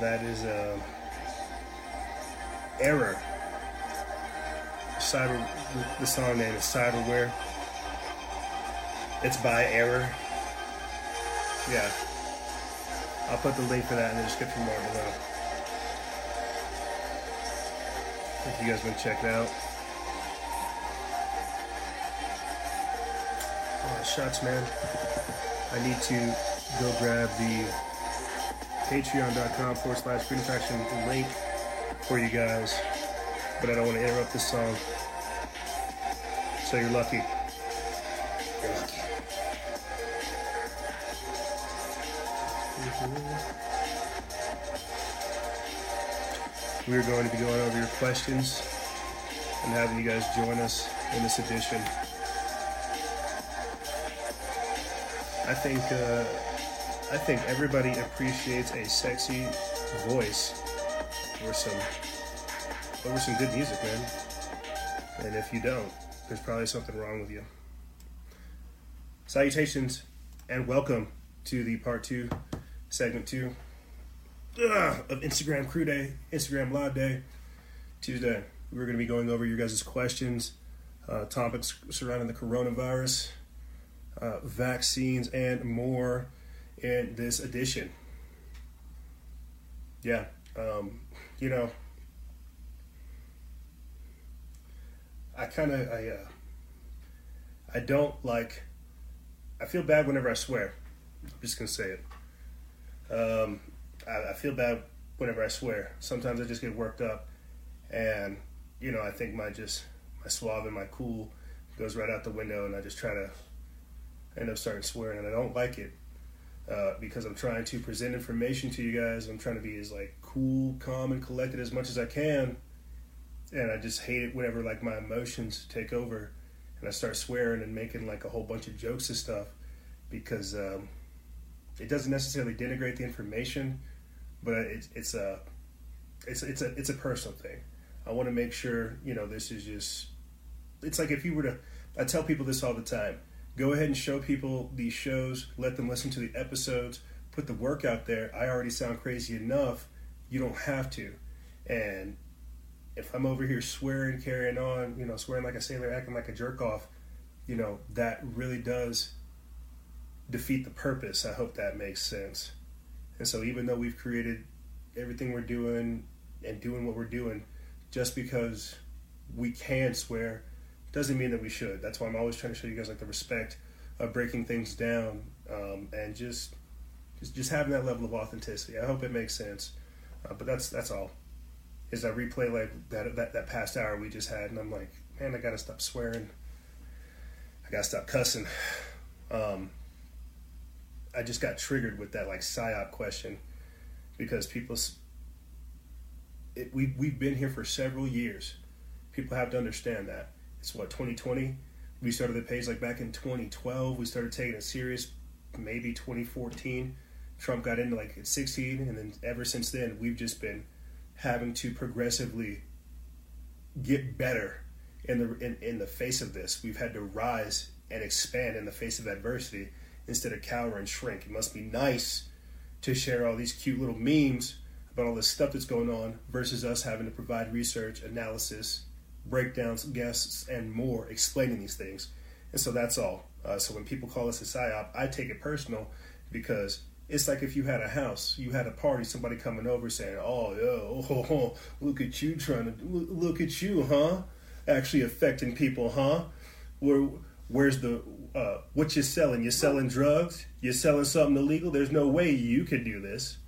That is uh, Error. Cyber. The song name is Cyberware. It's by Error. Yeah. I'll put the link for that in the description bar below. If you guys want to check it out. Oh, shots, man. I need to go grab the patreon.com forward slash freedom faction link for you guys. But I don't want to interrupt this song. So you're lucky. You're lucky. We're going to be going over your questions and having you guys join us in this edition. I think uh, I think everybody appreciates a sexy voice or some over some good music, man. And if you don't, there's probably something wrong with you. Salutations and welcome to the part two, segment two ugh, of Instagram Crew Day, Instagram Live Day, Tuesday. We're going to be going over your guys' questions, uh, topics surrounding the coronavirus, uh, vaccines, and more in this edition. Yeah, um, you know, I kind of I uh, I don't like. I feel bad whenever I swear. I'm just gonna say it. Um, I, I feel bad whenever I swear. Sometimes I just get worked up, and you know I think my just my suave and my cool goes right out the window, and I just try to end up starting swearing, and I don't like it uh, because I'm trying to present information to you guys. I'm trying to be as like cool, calm, and collected as much as I can, and I just hate it whenever like my emotions take over, and I start swearing and making like a whole bunch of jokes and stuff because um, it doesn't necessarily denigrate the information, but it's it's a it's it's a it's a personal thing. I want to make sure you know this is just. It's like if you were to, I tell people this all the time. Go ahead and show people these shows. Let them listen to the episodes. Put the work out there. I already sound crazy enough. You don't have to. And if I'm over here swearing, carrying on, you know, swearing like a sailor, acting like a jerk off, you know, that really does defeat the purpose. I hope that makes sense. And so, even though we've created everything we're doing and doing what we're doing, just because we can swear doesn't mean that we should. That's why I'm always trying to show you guys like the respect of breaking things down um, and just, just just having that level of authenticity. I hope it makes sense. Uh, but that's that's all. Is I replay like that, that that past hour we just had, and I'm like, man, I gotta stop swearing. I gotta stop cussing. Um, I just got triggered with that like psyop question because people, it, we we've been here for several years. People have to understand that it's what 2020. We started the page like back in 2012. We started taking it serious, maybe 2014. Trump got into like at 16, and then ever since then we've just been having to progressively get better in the in, in the face of this. We've had to rise and expand in the face of adversity instead of cower and shrink. It must be nice to share all these cute little memes about all this stuff that's going on versus us having to provide research, analysis, breakdowns, guests, and more explaining these things. And so that's all. Uh, so when people call us a psyop, I take it personal because it's like if you had a house, you had a party, somebody coming over saying, "Oh, yeah, oh, oh, look at you trying to look at you, huh? Actually affecting people, huh? Where where's the uh, what you're selling? You're selling drugs? You're selling something illegal? There's no way you could do this."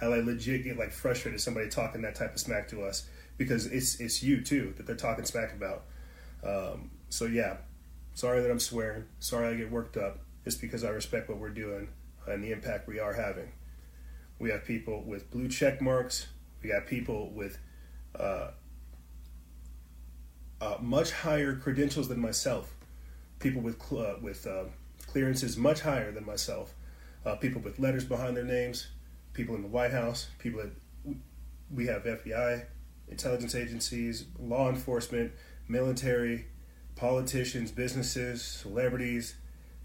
I like legit get like frustrated somebody talking that type of smack to us because it's it's you too that they're talking smack about. Um, so yeah, sorry that I'm swearing. Sorry I get worked up. It's because I respect what we're doing and the impact we are having. We have people with blue check marks. We got people with uh, uh, much higher credentials than myself. People with cl- uh, with clearances much higher than myself. Uh, people with letters behind their names. People in the White House. People that we have FBI, intelligence agencies, law enforcement, military, politicians, businesses, celebrities,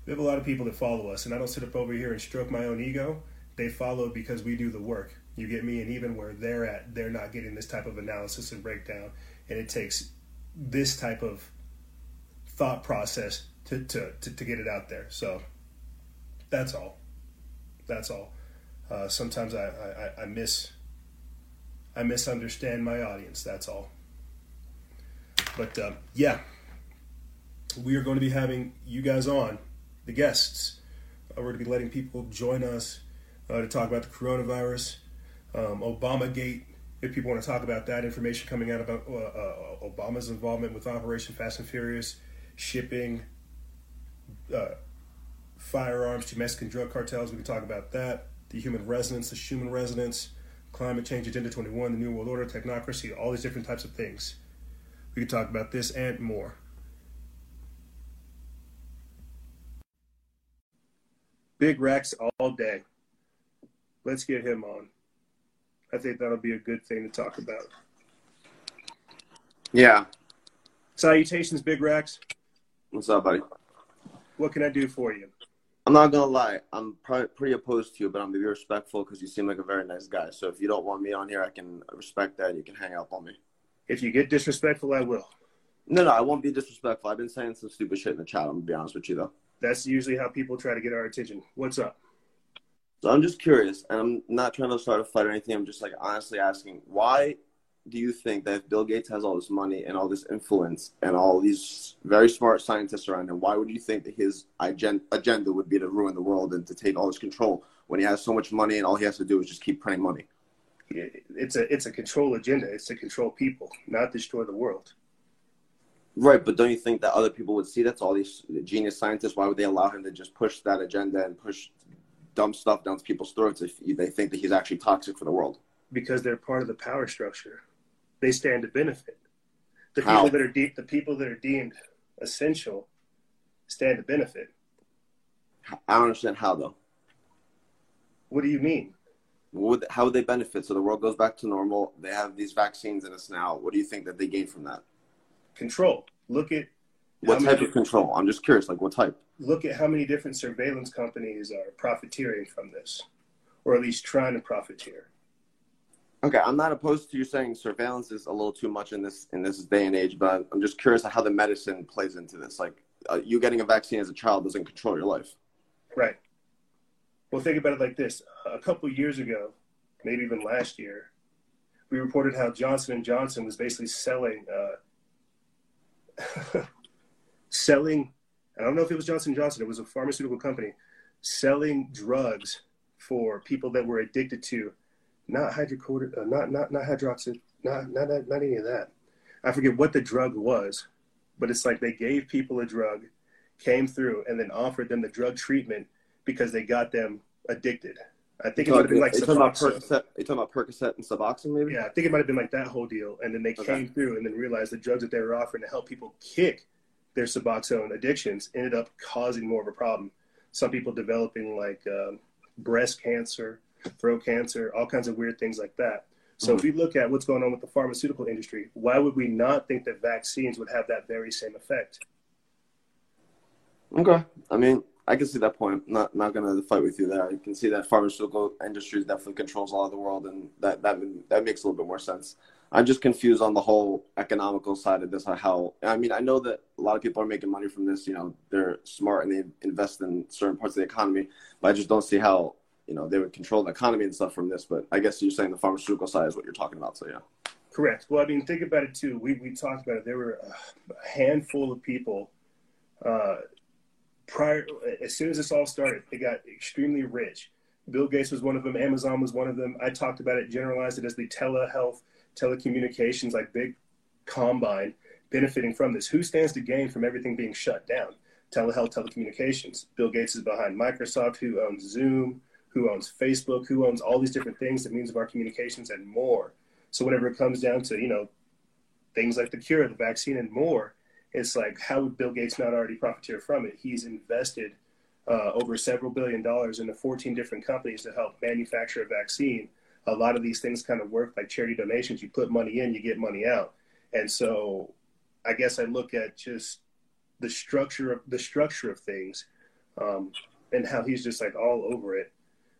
we have a lot of people that follow us, and I don't sit up over here and stroke my own ego. They follow because we do the work. You get me? And even where they're at, they're not getting this type of analysis and breakdown. And it takes this type of thought process to, to, to, to get it out there. So that's all. That's all. Uh, sometimes I, I, I miss I misunderstand my audience. That's all. But uh, yeah, we are going to be having you guys on, the guests. Uh, we're going to be letting people join us uh, to talk about the coronavirus, um, Obamagate. If people want to talk about that information coming out about uh, uh, Obama's involvement with Operation Fast and Furious, shipping uh, firearms to Mexican drug cartels, we can talk about that. The human resonance, the Schumann resonance, climate change, Agenda 21, the New World Order, technocracy, all these different types of things. We can talk about this and more. Big Racks all day. Let's get him on. I think that'll be a good thing to talk about. Yeah. Salutations, Big Racks. What's up, buddy? What can I do for you? I'm not gonna lie. I'm pretty opposed to you, but I'm gonna be respectful because you seem like a very nice guy. So if you don't want me on here, I can respect that. You can hang up on me. If you get disrespectful, I will. No, no, I won't be disrespectful. I've been saying some stupid shit in the chat. I'm gonna be honest with you, though. That's usually how people try to get our attention. What's up? So I'm just curious, and I'm not trying to start a fight or anything. I'm just like honestly asking, why do you think that if Bill Gates has all this money and all this influence and all these very smart scientists around him, why would you think that his agenda would be to ruin the world and to take all his control when he has so much money and all he has to do is just keep printing money? It's a it's a control agenda. It's to control people, not destroy the world. Right, but don't you think that other people would see that's all these genius scientists? Why would they allow him to just push that agenda and push dumb stuff down people's throats if they think that he's actually toxic for the world? Because they're part of the power structure. They stand to benefit. The How? people that are de- the people that are deemed essential stand to benefit. I don't understand how though. What do you mean? Would, how would they benefit? So the world goes back to normal. They have these vaccines in us now. What do you think that they gain from that? control. Look at what type of control. I'm just curious, like what type? Look at how many different surveillance companies are profiteering from this, or at least trying to profiteer. Okay, I'm not opposed to you saying surveillance is a little too much in this in this day and age, but I'm just curious how the medicine plays into this. Like, uh, you getting a vaccine as a child doesn't control your life. Right. Well, think about it like this: a couple years ago, maybe even last year, we reported how Johnson and Johnson was basically selling. Uh, selling I don't know if it was Johnson Johnson, it was a pharmaceutical company selling drugs for people that were addicted to not hydrocodone, uh, not not not hydroxy, not, not not any of that. I forget what the drug was, but it's like they gave people a drug, came through, and then offered them the drug treatment because they got them addicted. I think it might have been like talking about Percocet. You talking about Percocet and Suboxone, maybe? Yeah, I think it might have been like that whole deal. And then they okay. came through and then realized the drugs that they were offering to help people kick their Suboxone addictions ended up causing more of a problem. Some people developing like um, breast cancer, throat cancer, all kinds of weird things like that. So mm-hmm. if we look at what's going on with the pharmaceutical industry, why would we not think that vaccines would have that very same effect? Okay, I mean, I can see that point. Not not gonna fight with you there. I can see that pharmaceutical industry definitely controls a lot of the world, and that that that makes a little bit more sense. I'm just confused on the whole economical side of this. How I mean, I know that a lot of people are making money from this. You know, they're smart and they invest in certain parts of the economy, but I just don't see how you know they would control the economy and stuff from this. But I guess you're saying the pharmaceutical side is what you're talking about. So yeah. Correct. Well, I mean, think about it too. We we talked about it. There were a handful of people. Uh, prior as soon as this all started, they got extremely rich. Bill Gates was one of them. Amazon was one of them. I talked about it, generalized it as the telehealth, telecommunications, like big combine benefiting from this. Who stands to gain from everything being shut down? Telehealth, telecommunications. Bill Gates is behind Microsoft, who owns Zoom, who owns Facebook, who owns all these different things, the means of our communications, and more. So whenever it comes down to you know things like the cure, the vaccine, and more, it's like how would Bill Gates not already profiteer from it? He's invested uh, over several billion dollars into 14 different companies to help manufacture a vaccine. A lot of these things kind of work like charity donations. You put money in, you get money out. And so, I guess I look at just the structure of the structure of things. um, and how he's just like all over it.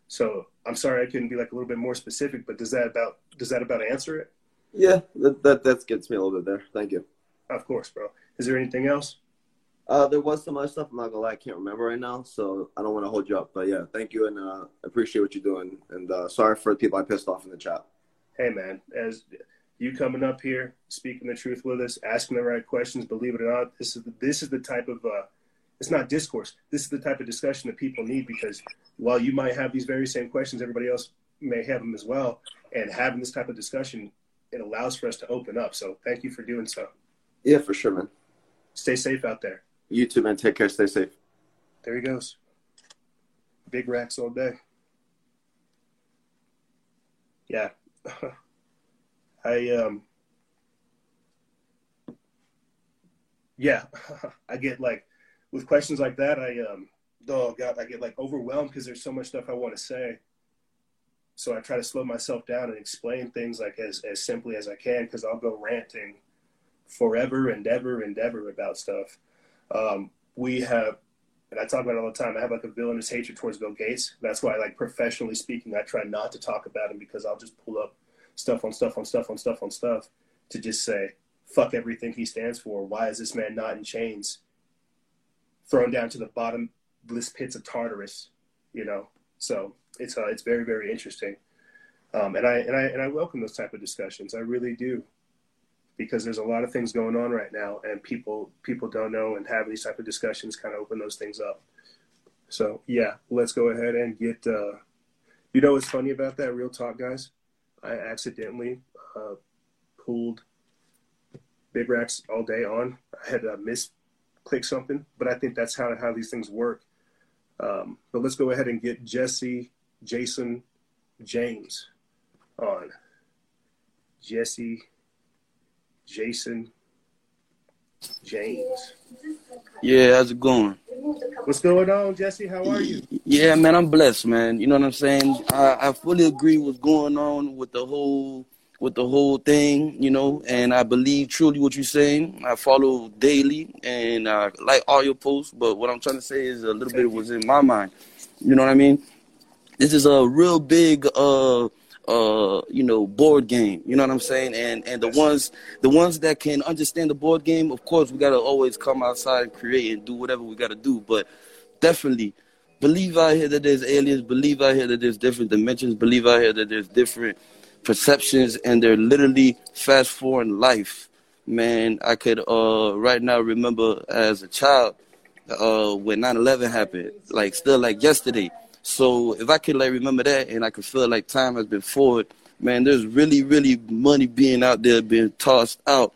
So I'm sorry I couldn't be like a little bit more specific, but does that about does that about answer it? Yeah, that that, that gets me a little bit there. Thank you. Of course, bro. Is there anything else? Uh, there was some other stuff. I'm not gonna lie, I can't remember right now, so I don't want to hold you up. But yeah, thank you, and uh, appreciate what you're doing. And uh, sorry for the people I pissed off in the chat. Hey, man, as you coming up here, speaking the truth with us, asking the right questions. Believe it or not, this is the, this is the type of uh, it's not discourse. This is the type of discussion that people need because while you might have these very same questions, everybody else may have them as well. And having this type of discussion, it allows for us to open up. So thank you for doing so. Yeah, for sure, man. Stay safe out there. You too, man. Take care. Stay safe. There he goes. Big racks all day. Yeah. I um yeah, I get like with questions like that, I um oh god, I get like overwhelmed because there's so much stuff I want to say. So I try to slow myself down and explain things like as as simply as I can because I'll go ranting forever and ever and ever about stuff. Um, we have, and I talk about it all the time. I have like a villainous hatred towards Bill Gates. That's why, like professionally speaking, I try not to talk about him because I'll just pull up stuff on stuff on stuff on stuff on stuff to just say fuck everything he stands for. Why is this man not in chains? Thrown down to the bottomless pits of Tartarus, you know. So it's uh, it's very very interesting, um, and I and I and I welcome those type of discussions. I really do. Because there's a lot of things going on right now and people people don't know and having these type of discussions kind of open those things up. So yeah let's go ahead and get uh, you know what's funny about that real talk guys? I accidentally uh, pulled big racks all day on. I had to misclick something but i think that's how, how these things work um, but let's go ahead and get jesse jason james on jesse Jason James. Yeah, how's it going? What's going on, Jesse? How are you? Yeah, man, I'm blessed, man. You know what I'm saying? I, I fully agree what's going on with the whole with the whole thing, you know, and I believe truly what you're saying. I follow daily and I like all your posts, but what I'm trying to say is a little bit was in my mind. You know what I mean? This is a real big uh uh, you know, board game. You know what I'm saying? And and the ones the ones that can understand the board game, of course, we gotta always come outside and create and do whatever we gotta do. But definitely believe out here that there's aliens, believe out here that there's different dimensions, believe out here that there's different perceptions and they're literally fast forwarding life. Man, I could uh right now remember as a child uh when 9-11 happened, like still like yesterday so if I could like remember that and I could feel like time has been forward, man, there's really, really money being out there being tossed out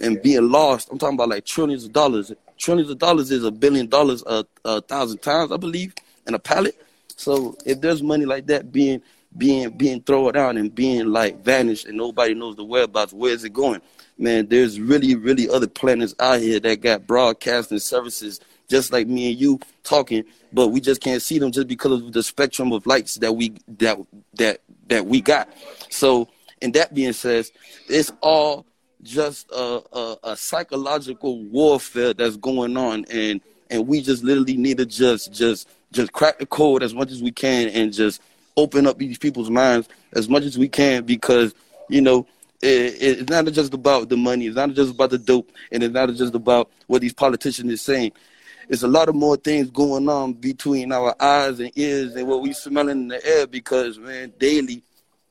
and being lost. I'm talking about like trillions of dollars. Trillions of dollars is a billion dollars a, a thousand times, I believe, in a pallet. So if there's money like that being being being thrown out and being like vanished and nobody knows the whereabouts, where is it going? Man, there's really, really other planets out here that got broadcasting services just like me and you talking, but we just can't see them just because of the spectrum of lights that we that that that we got. So, and that being said, it's all just a, a, a psychological warfare that's going on, and and we just literally need to just just just crack the code as much as we can and just open up these people's minds as much as we can because you know it, it's not just about the money it's not just about the dope and it's not just about what these politicians are saying it's a lot of more things going on between our eyes and ears and what we smelling in the air because man, daily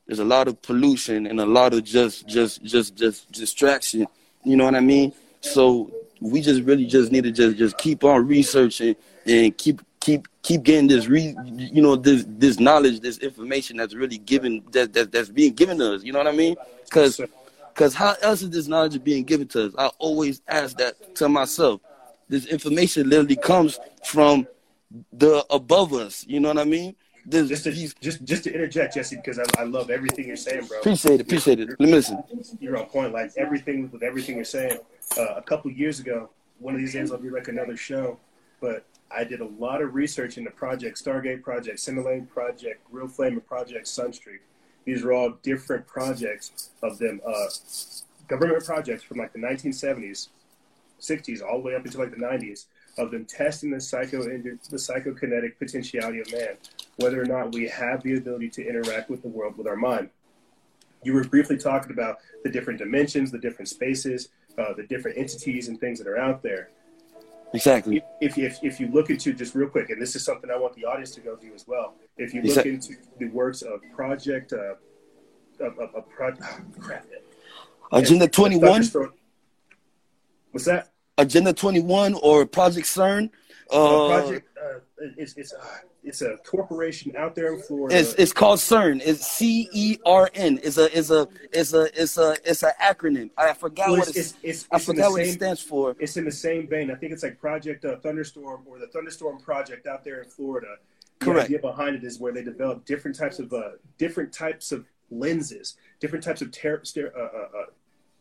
there's a lot of pollution and a lot of just just just just distraction. You know what I mean? So we just really just need to just just keep on researching and keep keep keep getting this re you know this this knowledge this information that's really given that, that that's being given to us you know what i mean because because how else is this knowledge being given to us i always ask that to myself this information literally comes from the above us. You know what I mean? This, just to just just to interject, Jesse, because I, I love everything you're saying, bro. Appreciate it. Appreciate it. Let me listen. You're on point. Like everything with everything you're saying. Uh, a couple years ago, one of these days I'll be like another show, but I did a lot of research into Project Stargate Project, Center Lane Project, Grill Flame and Project Sunstreak. These are all different projects of them, uh, government projects from like the 1970s 60s all the way up into like the 90s of them testing the psycho the psychokinetic potentiality of man, whether or not we have the ability to interact with the world with our mind. You were briefly talking about the different dimensions, the different spaces, uh, the different entities and things that are out there. Exactly. If, if, if you look into just real quick, and this is something I want the audience to go do as well. If you look exactly. into the works of Project, uh, of, of, of Project, crap, Agenda Twenty One. What's that? Agenda Twenty One or Project CERN. Uh, uh, project, uh, it's it's uh, it's a corporation out there in Florida. It's it's called CERN. It's C E R N. It's a it's a it's a it's a it's an acronym. I forgot well, what it's, it's, it's, I forgot what same, it stands for. It's in the same vein. I think it's like Project uh, Thunderstorm or the Thunderstorm Project out there in Florida. The Correct. idea behind it is where they develop different types of uh, different types of lenses, different types of ter- uh, uh, uh,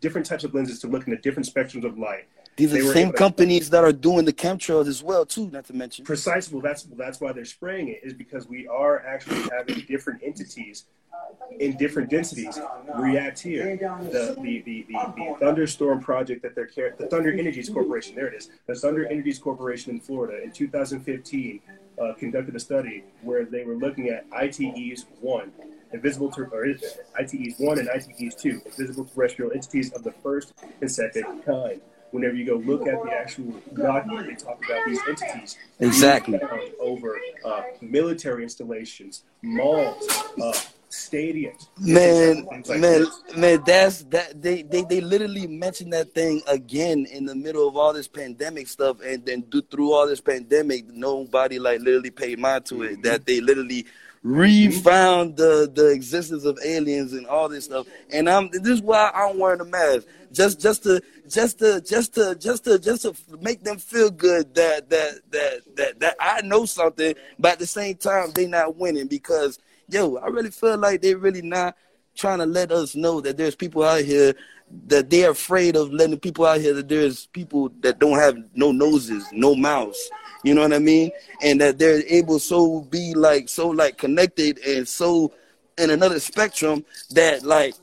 different types of lenses to look into different spectrums of light. These are the same companies that are doing the chemtrails as well, too. Not to mention. Precisely. Well, that's that's why they're spraying it is because we are actually having different entities in different densities react here. The the, the, the, the thunderstorm project that they're the Thunder Energies Corporation. There it is. The Thunder Energies Corporation in Florida in 2015 uh, conducted a study where they were looking at ITEs one invisible ter- or ITEs one and ITEs two, invisible terrestrial entities of the first and second kind whenever you go look at the actual document, they talk about these entities. Exactly. Over uh, military installations, malls, uh, stadiums. Man, like man, man, that's that. They, they they literally mentioned that thing again in the middle of all this pandemic stuff, and then do, through all this pandemic, nobody like literally paid mind to it. Mm-hmm. That they literally refound the the existence of aliens and all this stuff. And I'm this is why I'm wearing a mask. Just just to just to just to just to just to make them feel good that that that that that I know something, but at the same time they not winning because yo, I really feel like they really not trying to let us know that there's people out here that they're afraid of letting people out here that there's people that don't have no noses, no mouths, you know what I mean? And that they're able so be like so like connected and so in another spectrum that like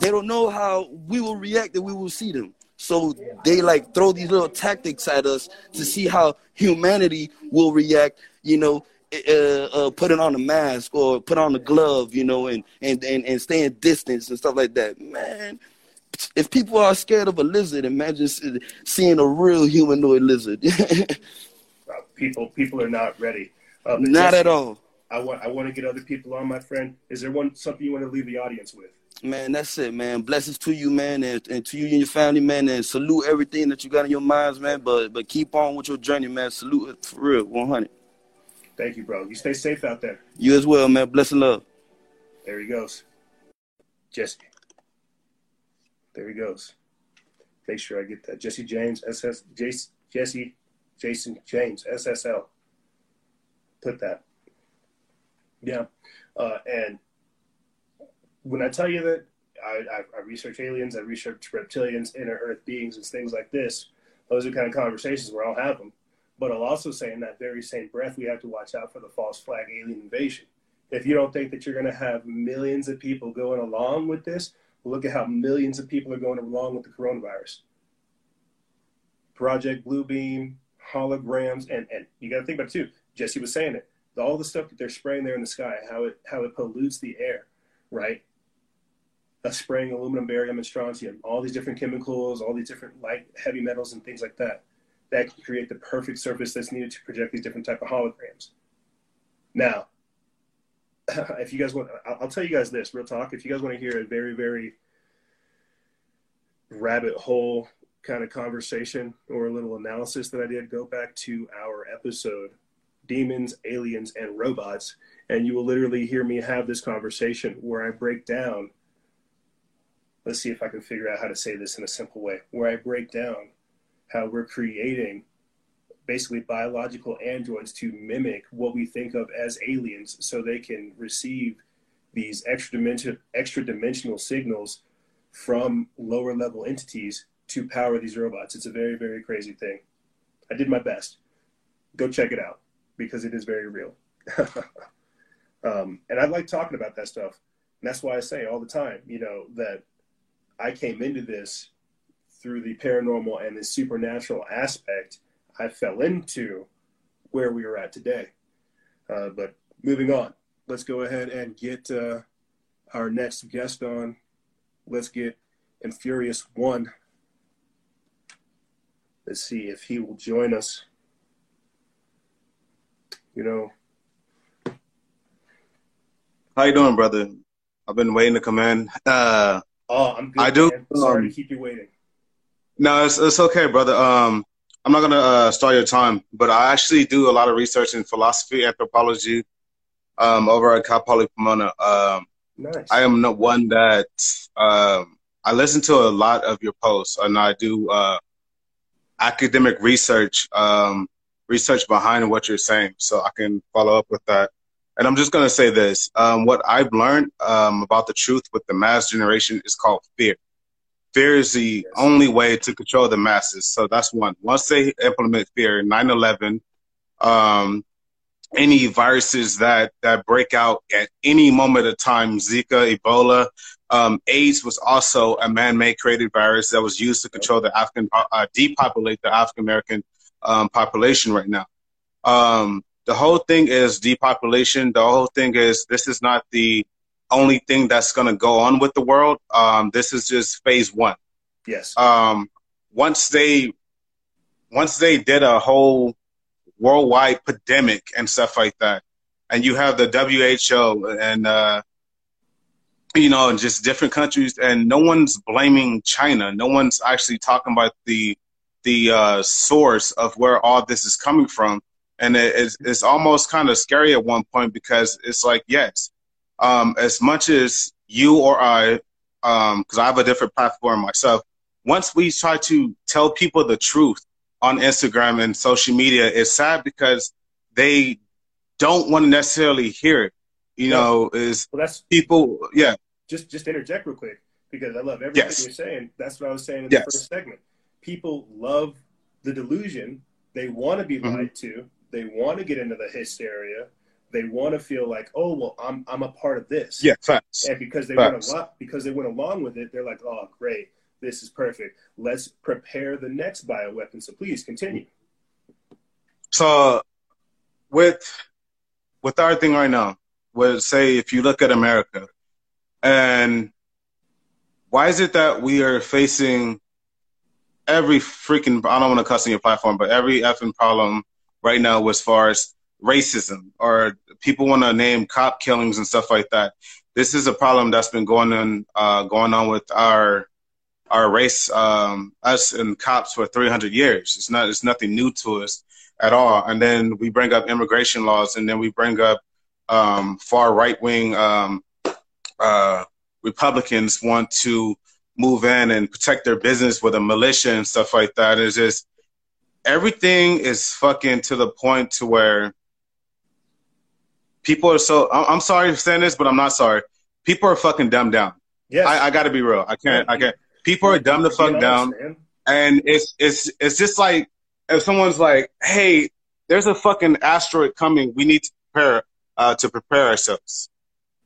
they don't know how we will react and we will see them. So they like throw these little tactics at us to see how humanity will react, you know, uh, uh, putting on a mask or put on a glove, you know, and, and, and, and staying distance and stuff like that. Man, if people are scared of a lizard, imagine seeing a real humanoid lizard. people people are not ready. Uh, not at all. I want I want to get other people on, my friend. Is there one something you want to leave the audience with? Man, that's it, man. Blessings to you, man, and, and to you and your family, man, and salute everything that you got in your minds, man. But but keep on with your journey, man. Salute it for real, one hundred. Thank you, bro. You stay safe out there. You as well, man. Bless and love. There he goes, Jesse. There he goes. Make sure I get that. Jesse James, SS, Jesse Jason James, SSL. Put that. Yeah. Uh, and when I tell you that I, I, I, research aliens, I research reptilians, inner earth beings, and things like this, those are kind of conversations where I'll have them. But I'll also say in that very same breath, we have to watch out for the false flag alien invasion. If you don't think that you're going to have millions of people going along with this, look at how millions of people are going along with the coronavirus. Project Bluebeam, holograms, and and you got to think about it too. Jesse was saying it. All the stuff that they're spraying there in the sky, how it how it pollutes the air, right? Spraying aluminum, barium, and strontium, all these different chemicals, all these different light, heavy metals, and things like that. That can create the perfect surface that's needed to project these different type of holograms. Now, if you guys want, I'll tell you guys this real talk. If you guys want to hear a very, very rabbit hole kind of conversation or a little analysis that I did, go back to our episode, Demons, Aliens, and Robots, and you will literally hear me have this conversation where I break down. Let's see if I can figure out how to say this in a simple way, where I break down how we're creating basically biological androids to mimic what we think of as aliens so they can receive these extra dimension extra dimensional signals from lower level entities to power these robots. It's a very, very crazy thing. I did my best. Go check it out because it is very real. um, and I like talking about that stuff. And that's why I say all the time, you know, that I came into this through the paranormal and the supernatural aspect. I fell into where we are at today. Uh, but moving on, let's go ahead and get uh, our next guest on. Let's get Infurious One. Let's see if he will join us. You know. How you doing, brother? I've been waiting to come in. Uh, oh, I'm good. I do. Man. Sorry um, to keep you waiting. No, it's, it's okay, brother. Um, I'm not gonna uh, start your time, but I actually do a lot of research in philosophy, anthropology, um, over at Cal Poly Pomona. Um, nice. I am the one that um, I listen to a lot of your posts, and I do uh, academic research, um, research behind what you're saying, so I can follow up with that. And I'm just gonna say this: um, what I've learned um, about the truth with the mass generation is called fear. Fear is the yes. only way to control the masses. So that's one. Once they implement fear, 9/11, um, any viruses that that break out at any moment of time, Zika, Ebola, um, AIDS was also a man-made created virus that was used to control the African, uh, depopulate the African American um, population right now. Um, the whole thing is depopulation. The whole thing is this is not the only thing that's going to go on with the world. Um, this is just phase one. Yes. Um, once they once they did a whole worldwide pandemic and stuff like that, and you have the WHO and uh, you know just different countries, and no one's blaming China. No one's actually talking about the the uh, source of where all this is coming from, and it, it's, it's almost kind of scary at one point because it's like yes, um, as much as you or I, because um, I have a different platform myself, once we try to tell people the truth on Instagram and social media, it's sad because they don't want to necessarily hear it. You know, is well, that's people, yeah. Just just interject real quick because I love everything yes. you're saying. That's what I was saying in yes. the first segment. People love the delusion. They want to be mm-hmm. lied to. They want to get into the hysteria they want to feel like, oh well, I'm I'm a part of this. Yeah, facts. And because they facts. went along because they went along with it, they're like, oh great, this is perfect. Let's prepare the next bioweapon. So please continue. So, with with our thing right now, would say if you look at America, and why is it that we are facing every freaking I don't want to cuss on your platform, but every effing problem right now as far as racism or people want to name cop killings and stuff like that. This is a problem that's been going on uh, going on with our our race, um, us and cops for 300 years. It's not it's nothing new to us at all. And then we bring up immigration laws, and then we bring up um, far right wing um, uh, Republicans want to move in and protect their business with a militia and stuff like that. It's just everything is fucking to the point to where people are so. I'm sorry for saying this, but I'm not sorry. People are fucking dumbed down. Yeah, I, I got to be real. I can't. I can't. People are dumb the fuck down, and it's it's it's just like if someone's like, "Hey, there's a fucking asteroid coming. We need to prepare uh, to prepare ourselves.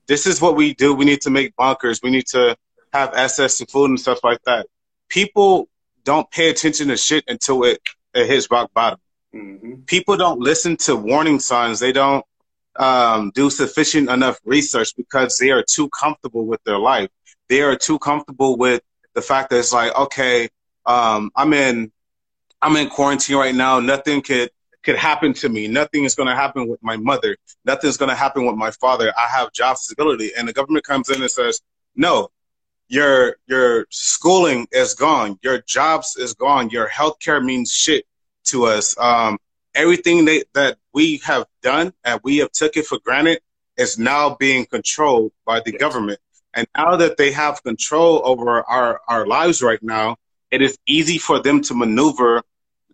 This is what we do. We need to make bunkers. We need to have access to food and stuff like that." People don't pay attention to shit until it, it hits rock bottom. Mm-hmm. People don't listen to warning signs. They don't um, do sufficient enough research because they are too comfortable with their life. They are too comfortable with the fact that it's like, okay, um, I'm in, I'm in quarantine right now. Nothing could could happen to me. Nothing is going to happen with my mother. Nothing's going to happen with my father. I have job stability, and the government comes in and says, no, your your schooling is gone. Your jobs is gone. Your healthcare means shit to us. Um, everything they, that we have done and we have took it for granted is now being controlled by the government. And now that they have control over our, our lives right now, it is easy for them to maneuver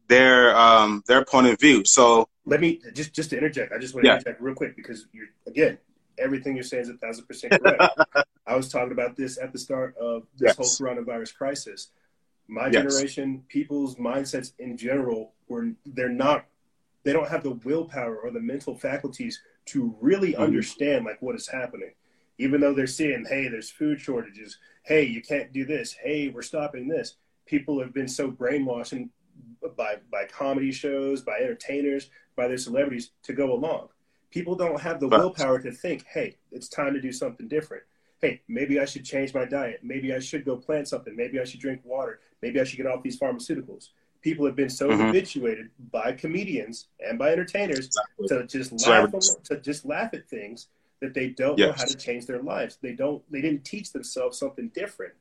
their um, their point of view. So let me just just to interject. I just want to yeah. interject real quick because you're again everything you're saying is a thousand percent correct. I was talking about this at the start of this yes. whole coronavirus crisis. My yes. generation, people's mindsets in general, were they're not they don't have the willpower or the mental faculties to really mm-hmm. understand like what is happening even though they're seeing hey there's food shortages hey you can't do this hey we're stopping this people have been so brainwashed and by by comedy shows, by entertainers, by their celebrities to go along. People don't have the willpower to think, hey, it's time to do something different. Hey, maybe I should change my diet. Maybe I should go plant something. Maybe I should drink water. Maybe I should get off these pharmaceuticals. People have been so mm-hmm. habituated by comedians and by entertainers exactly. to just laugh to just laugh at things that they don't yes. know how to change their lives. They don't. They didn't teach themselves something different.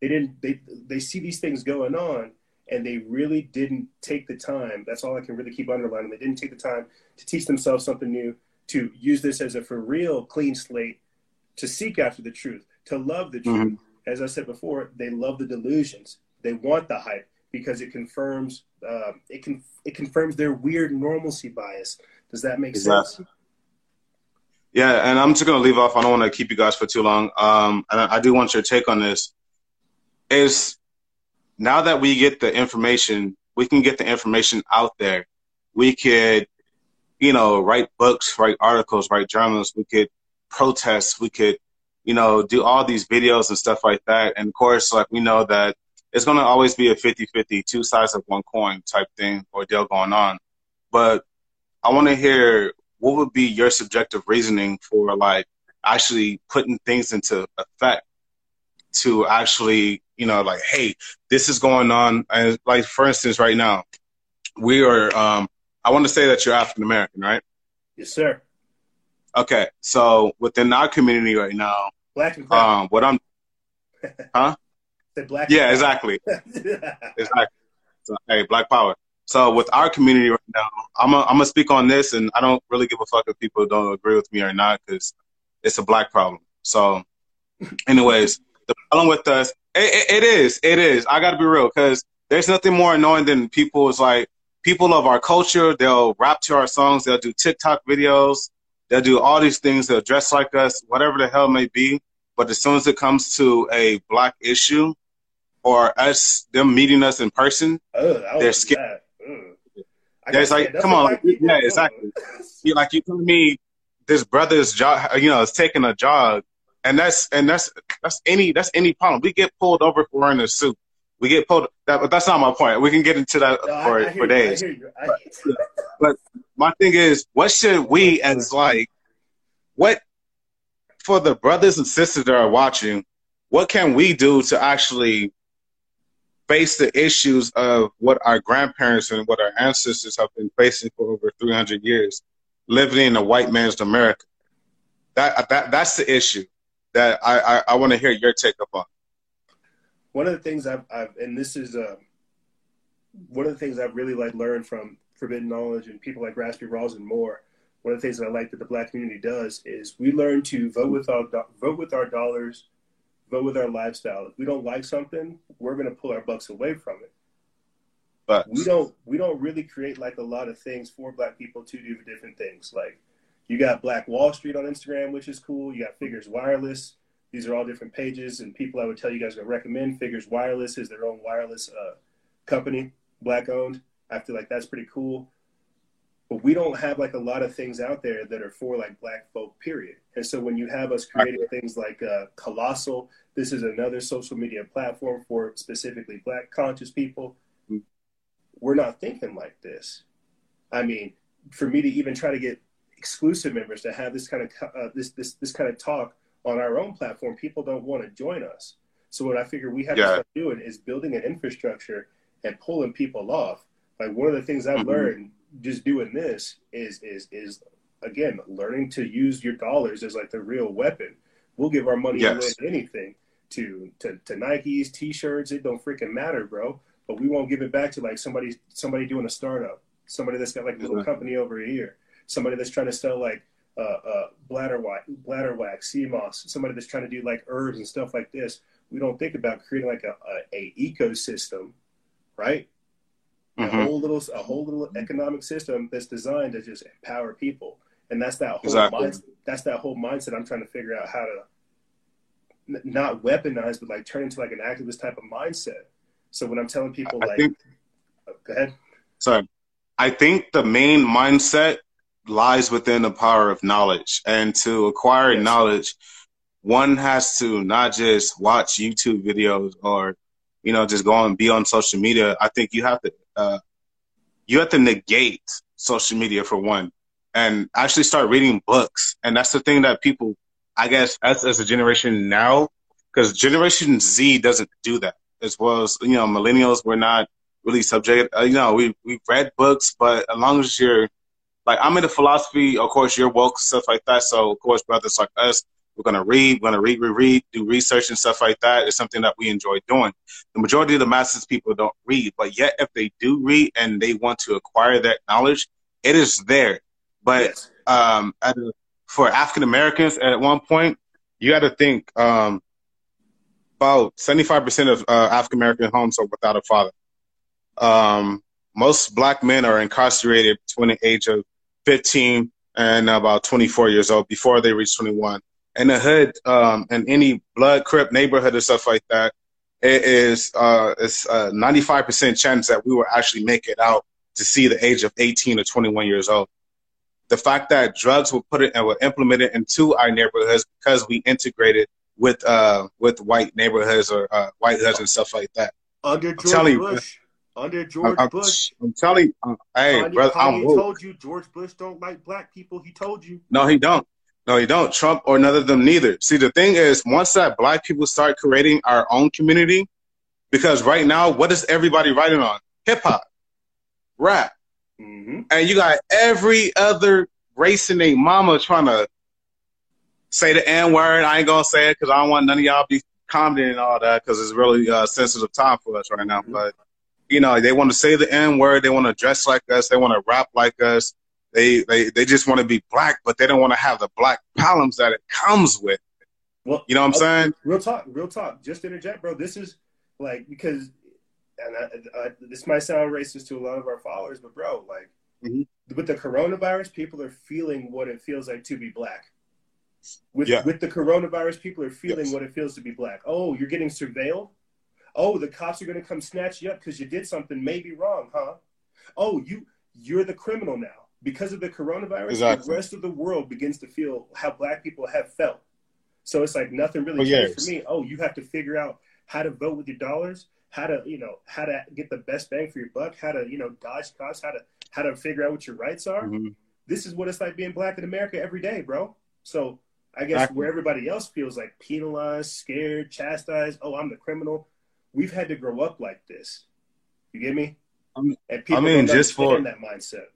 They didn't. They they see these things going on, and they really didn't take the time. That's all I can really keep underlining. They didn't take the time to teach themselves something new, to use this as a for real clean slate, to seek after the truth, to love the truth. Mm-hmm. As I said before, they love the delusions. They want the hype because it confirms uh, it can it confirms their weird normalcy bias. Does that make exactly. sense? Yeah, and I'm just gonna leave off. I don't want to keep you guys for too long. Um, and I, I do want your take on this. Is now that we get the information, we can get the information out there. We could, you know, write books, write articles, write journals. We could protest. We could, you know, do all these videos and stuff like that. And of course, like we know that it's going to always be a 50-50, two sides of one coin type thing or deal going on. But I want to hear what would be your subjective reasoning for like actually putting things into effect to actually you know, like, hey, this is going on. And like, for instance, right now, we are, um, I want to say that you're African American, right? Yes, sir. Okay. So within our community right now, black and brown. Um, what I'm, huh? The black. Yeah, exactly. exactly. So, hey, black power. So with our community right now, I'm a, I'm gonna speak on this, and I don't really give a fuck if people don't agree with me or not, because it's a black problem. So, anyways, the problem with us it, it is. It is. I got to be real because there's nothing more annoying than people is like people of our culture. They'll rap to our songs. They'll do TikTok videos. They'll do all these things. They'll dress like us, whatever the hell may be. But as soon as it comes to a black issue or us, them meeting us in person, they're scared. There's like, come on, yeah, exactly. you like you telling me this brother's jog, you know, is taking a jog and that's and that's that's any that's any problem. We get pulled over for wearing a suit. We get pulled. That, but that's not my point. We can get into that no, for I, I for days. But, but my thing is, what should we as like, what for the brothers and sisters that are watching? What can we do to actually face the issues of what our grandparents and what our ancestors have been facing for over 300 years, living in a white man's America? That that that's the issue that I, I, I want to hear your take upon. One of the things I've, I've and this is uh, one of the things I've really like learned from Forbidden Knowledge and people like Raspy Rawls and more. One of the things that I like that the Black community does is we learn to vote with our vote with our dollars, vote with our lifestyle. If we don't like something, we're going to pull our bucks away from it. But we don't we don't really create like a lot of things for Black people to do different things like you got Black Wall Street on Instagram, which is cool. You got Figures Wireless. These are all different pages and people I would tell you guys to recommend. Figures Wireless is their own wireless uh, company, black owned. I feel like that's pretty cool. But we don't have like a lot of things out there that are for like black folk, period. And so when you have us creating things like uh, Colossal, this is another social media platform for specifically black conscious people. Mm-hmm. We're not thinking like this. I mean, for me to even try to get exclusive members to have this kind of uh, this this this kind of talk on our own platform, people don't want to join us. So what I figure we have yeah. to start doing is building an infrastructure and pulling people off. Like one of the things I've mm-hmm. learned just doing this is is is again learning to use your dollars as like the real weapon. We'll give our money yes. away to anything to to to Nikes, t-shirts. It don't freaking matter, bro. But we won't give it back to like somebody somebody doing a startup, somebody that's got like a little mm-hmm. company over here somebody that's trying to sell like uh, uh, bladderwrack, bladder wax, sea moss, somebody that's trying to do like herbs and stuff like this. We don't think about creating like a, a, a ecosystem, right? Mm-hmm. A whole little a whole little economic system that's designed to just empower people, and that's that whole exactly. mindset. That's that whole mindset. I'm trying to figure out how to n- not weaponize, but like turn into like an activist type of mindset. So when I'm telling people, I like, think, oh, go ahead. Sorry, I think the main mindset lies within the power of knowledge. And to acquire yes. knowledge, one has to not just watch YouTube videos or, you know, just go and be on social media. I think you have to uh, you have to negate social media for one, and actually start reading books. And that's the thing that people, I guess, us as a generation now, because Generation Z doesn't do that as well as you know millennials. We're not really subject. Uh, you know, we we read books, but as long as you're like I'm into philosophy, of course you're woke stuff like that. So of course, brothers like us, we're gonna read, we're gonna read, reread, do research and stuff like that. It's something that we enjoy doing. The majority of the masses people don't read, but yet if they do read and they want to acquire that knowledge, it is there. But yes. um, a, for African Americans, at one point, you got to think um, about seventy five percent of uh, African American homes are without a father. Um, most black men are incarcerated between the age of 15 and about 24 years old before they reach 21. In the hood, um, in any blood crip neighborhood or stuff like that, it is uh, it's a 95% chance that we will actually make it out to see the age of 18 or 21 years old. The fact that drugs were put it and were implemented into our neighborhoods because we integrated with uh, with white neighborhoods or uh, white hoods and stuff like that. Under George Bush, under George I'm, Bush. I'm telling you, uh, hey, Kanye, brother, Kanye I'm told you George Bush don't like black people. He told you. No, he don't. No, he don't. Trump or none of them neither. See, the thing is, once that black people start creating our own community, because right now, what is everybody writing on? Hip hop, rap, mm-hmm. and you got every other race in their mama trying to say the N word. I ain't gonna say it because I don't want none of y'all be commenting and all that because it's really a uh, sensitive time for us right now. Mm-hmm. But you know, they want to say the N word. They want to dress like us. They want to rap like us. They they they just want to be black, but they don't want to have the black problems that it comes with. Well, you know what I'm saying? Real talk, real talk. Just interject, bro. This is like because, and I, I, this might sound racist to a lot of our followers, but bro, like mm-hmm. with the coronavirus, people are feeling what it feels like to be black. With yeah. with the coronavirus, people are feeling yes. what it feels to be black. Oh, you're getting surveilled Oh, the cops are going to come snatch you up because you did something maybe wrong, huh? Oh, you you're the criminal now because of the coronavirus. Exactly. The rest of the world begins to feel how black people have felt. So it's like nothing really changed for me. Oh, you have to figure out how to vote with your dollars, how to you know how to get the best bang for your buck, how to you know dodge costs, how to how to figure out what your rights are. Mm-hmm. This is what it's like being black in America every day, bro. So I guess where everybody else feels like penalized, scared, chastised. Oh, I'm the criminal we've had to grow up like this. You get me? and people I mean, just for that mindset.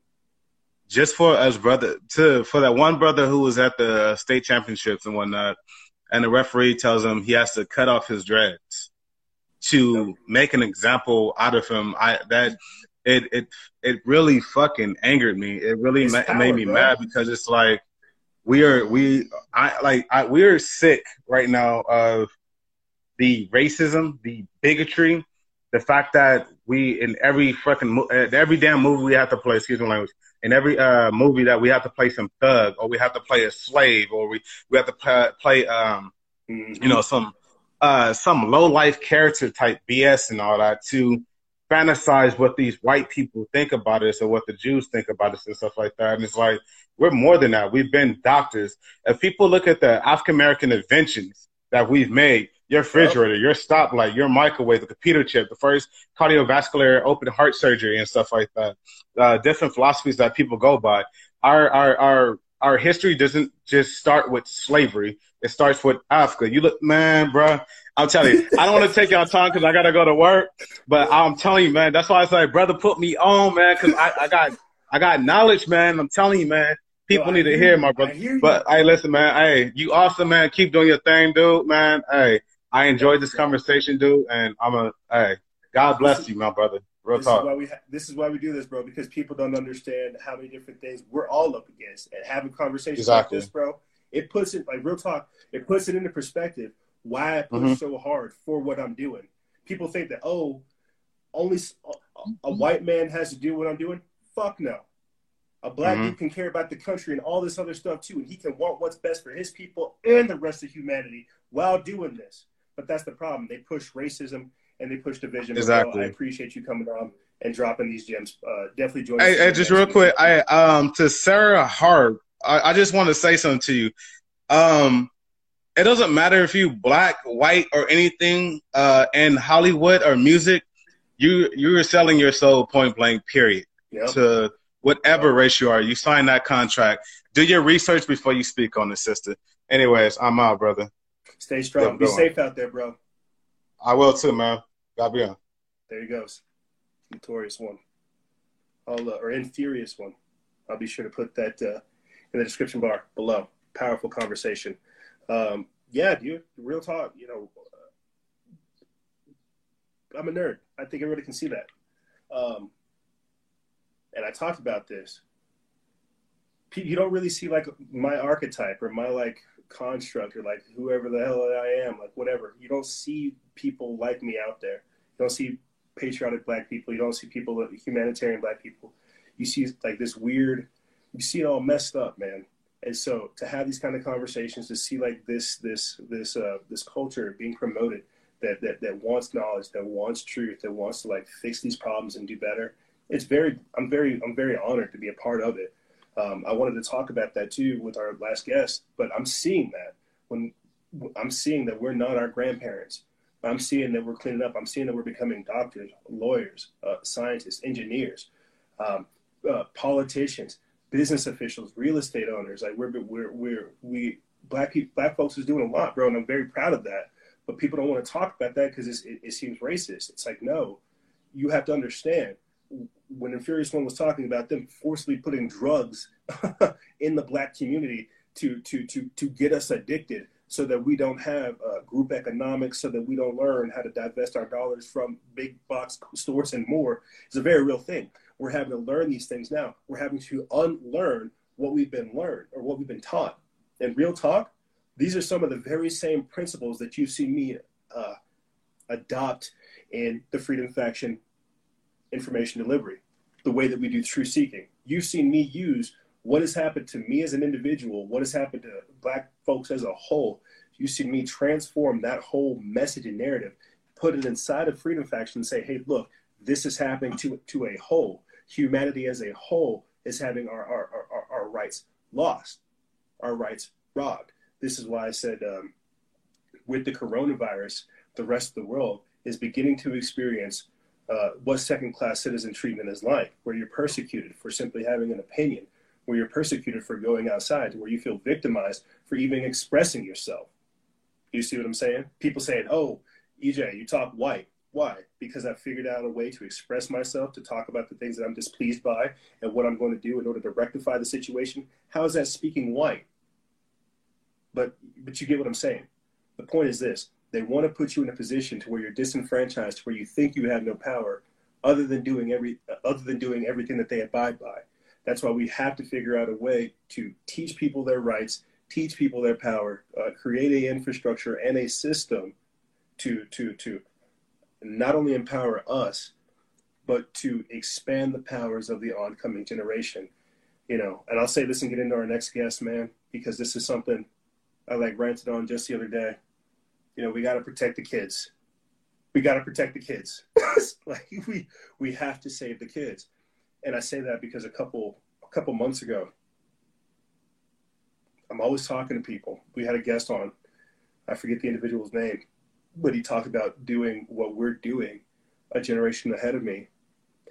Just for us, brother, to for that one brother who was at the state championships and whatnot, and the referee tells him he has to cut off his dreads to make an example out of him. I that it it it really fucking angered me. It really ma- power, made me bro. mad because it's like we are we I like I, we are sick right now of the racism, the bigotry, the fact that we in every fucking every damn movie we have to play, excuse my language, in every uh, movie that we have to play some thug or we have to play a slave or we we have to play, um you know some uh some low life character type BS and all that to fantasize what these white people think about us or what the Jews think about us and stuff like that. And it's like we're more than that. We've been doctors. If people look at the African American inventions that we've made, your refrigerator, your stoplight, your microwave, the computer chip, the first cardiovascular open heart surgery and stuff like that. Uh, different philosophies that people go by. Our, our, our, our history doesn't just start with slavery. It starts with Africa. You look, man, bro. I'm telling you, I don't want to take y'all time because I gotta go to work. But I'm telling you, man, that's why I say, brother, put me on, man, because I, I got, I got knowledge, man. I'm telling you, man. People Yo, need to hear, my brother. But hey, listen, man. Hey, you awesome, man. Keep doing your thing, dude, man. Hey, I enjoyed this conversation, dude, and I'm a hey, God bless you, my brother. Real this talk. Is why we ha- this is why we do this, bro, because people don't understand how many different things we're all up against, and having conversations exactly. like this, bro, it puts it like real talk. It puts it into perspective. Why I push mm-hmm. so hard for what I'm doing. People think that oh, only a, a white man has to do what I'm doing. Fuck no. A black mm-hmm. dude can care about the country and all this other stuff too, and he can want what's best for his people and the rest of humanity while doing this. But that's the problem. They push racism and they push division. Exactly. I appreciate you coming on and dropping these gems. Uh, definitely join. Hey, hey just real quick, I um to Sarah Harp, I, I just want to say something to you. Um, it doesn't matter if you black, white, or anything uh, in Hollywood or music. you you are selling your soul point blank. Period. Yep. To whatever race you are, you sign that contract. Do your research before you speak on it, sister. Anyways, I'm out, brother. Stay strong. Be safe out there, bro. I will too, man. God be on. There he goes. Notorious one. I'll, uh, or infurious one. I'll be sure to put that uh, in the description bar below. Powerful conversation. Um, yeah, dude. Real talk. You know, uh, I'm a nerd. I think everybody can see that. Um, and I talked about this. You don't really see like my archetype or my like construct or like whoever the hell I am, like whatever. You don't see people like me out there. You don't see patriotic black people. You don't see people, humanitarian black people. You see like this weird, you see it all messed up, man. And so to have these kind of conversations, to see like this, this, this, uh, this culture being promoted that, that, that wants knowledge, that wants truth, that wants to like fix these problems and do better. It's very, I'm very, I'm very honored to be a part of it. Um, I wanted to talk about that too with our last guest, but I'm seeing that when I'm seeing that we're not our grandparents. I'm seeing that we're cleaning up. I'm seeing that we're becoming doctors, lawyers, uh, scientists, engineers, um, uh, politicians, business officials, real estate owners. Like we're we're we're we black people, black folks is doing a lot, bro, and I'm very proud of that. But people don't want to talk about that because it, it seems racist. It's like no, you have to understand when Infurious One was talking about them forcibly putting drugs in the black community to to to to get us addicted so that we don't have uh, group economics, so that we don't learn how to divest our dollars from big box stores and more, is a very real thing. We're having to learn these things now. We're having to unlearn what we've been learned or what we've been taught. And real talk, these are some of the very same principles that you see me uh, adopt in the Freedom Faction information delivery, the way that we do true seeking. You've seen me use what has happened to me as an individual, what has happened to black folks as a whole. You see me transform that whole message and narrative, put it inside of Freedom Faction and say, hey, look, this is happening to, to a whole. Humanity as a whole is having our, our, our, our rights lost, our rights robbed. This is why I said um, with the coronavirus, the rest of the world is beginning to experience uh, what second class citizen treatment is like, where you're persecuted for simply having an opinion, where you're persecuted for going outside, where you feel victimized for even expressing yourself. You see what I'm saying? People saying, oh, EJ, you talk white. Why? Because I've figured out a way to express myself, to talk about the things that I'm displeased by and what I'm going to do in order to rectify the situation. How is that speaking white? But but you get what I'm saying. The point is this they want to put you in a position to where you're disenfranchised, to where you think you have no power, other than doing every other than doing everything that they abide by. That's why we have to figure out a way to teach people their rights, teach people their power, uh, create a infrastructure and a system to to to not only empower us, but to expand the powers of the oncoming generation. You know, and I'll say this and get into our next guest, man, because this is something I like ranted on just the other day. You know, we got to protect the kids. We got to protect the kids. like we we have to save the kids and I say that because a couple a couple months ago, I'm always talking to people. We had a guest on, I forget the individual's name, but he talked about doing what we're doing a generation ahead of me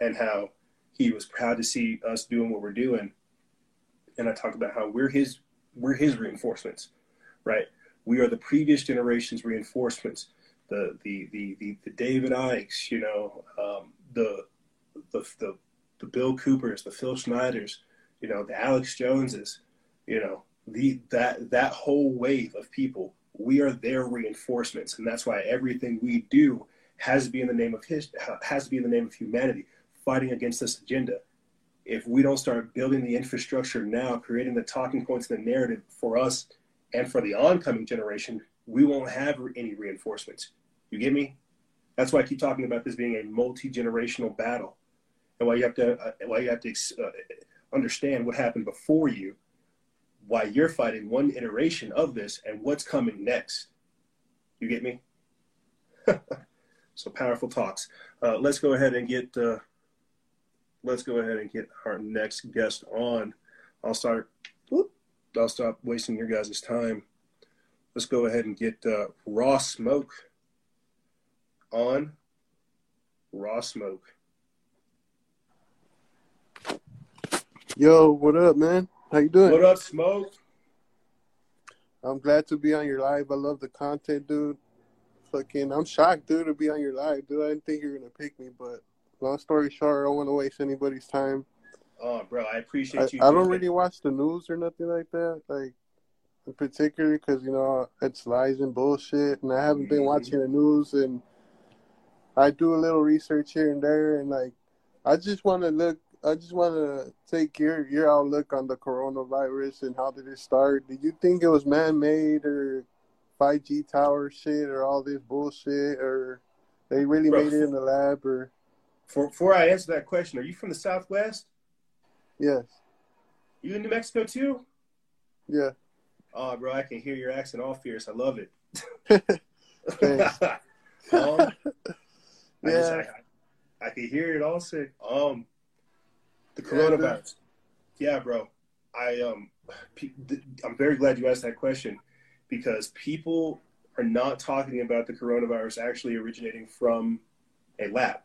and how he was proud to see us doing what we're doing. And I talk about how we're his we're his reinforcements, right? We are the previous generation's reinforcements. The the the the, the David Ickes, you know, um, the the the the Bill Coopers, the Phil Schneiders, you know, the Alex Joneses, you know, the that that whole wave of people, we are their reinforcements, and that's why everything we do has to be in the name of his has to be in the name of humanity, fighting against this agenda. If we don't start building the infrastructure now, creating the talking points and the narrative for us and for the oncoming generation, we won't have any reinforcements. You get me? That's why I keep talking about this being a multi generational battle and why you have to uh, why you have to uh, understand what happened before you, why you're fighting one iteration of this, and what's coming next. You get me? so powerful talks. Uh, let's go ahead and get uh, let's go ahead and get our next guest on. I'll start. Whoop, I'll stop wasting your guys' time. Let's go ahead and get uh, Raw Smoke on. Raw Smoke. Yo, what up, man? How you doing? What up, Smoke? I'm glad to be on your live. I love the content, dude. Fucking, I'm shocked, dude, to be on your live, dude. I didn't think you were gonna pick me, but long story short, I don't want to waste anybody's time. Oh, bro, I appreciate I, you. I don't really watch the news or nothing like that, like in particular, because you know it's lies and bullshit, and I haven't been Mhm. watching the news, and I do a little research here and there, and like I just want to look. I just want to take your your outlook on the coronavirus and how did it start? Did you think it was man made or 5G tower shit or all this bullshit or they really Bro. made it in the lab or For, before I answer that question, are you from the Southwest? Yes, You in New Mexico too? yeah. Oh, bro, I can hear your accent all fierce. I love it. Thanks. um, I, just, Yeah. I, I can hear it all sick. Um, the coronavirus. Yeah, bro. I um, I'm very glad you asked that question because people are not talking about the coronavirus actually originating from a lab.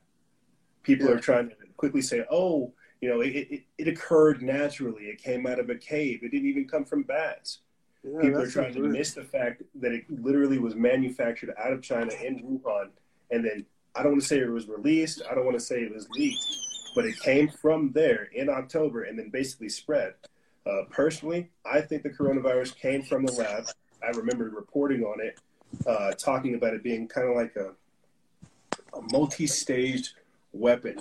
People Yeah. are trying to quickly say, "Oh, you know, it, it, it occurred naturally. It came out of a cave. It didn't even come from bats." Yeah, People are trying to miss the fact that it literally was manufactured out of China in Wuhan, and then I don't want to say it was released. I don't want to say it was leaked, but it came from there in October and then basically spread. Uh, personally, I think the coronavirus came from the lab. I remember reporting on it, uh, talking about it being kind of like a, a multi-staged weapon.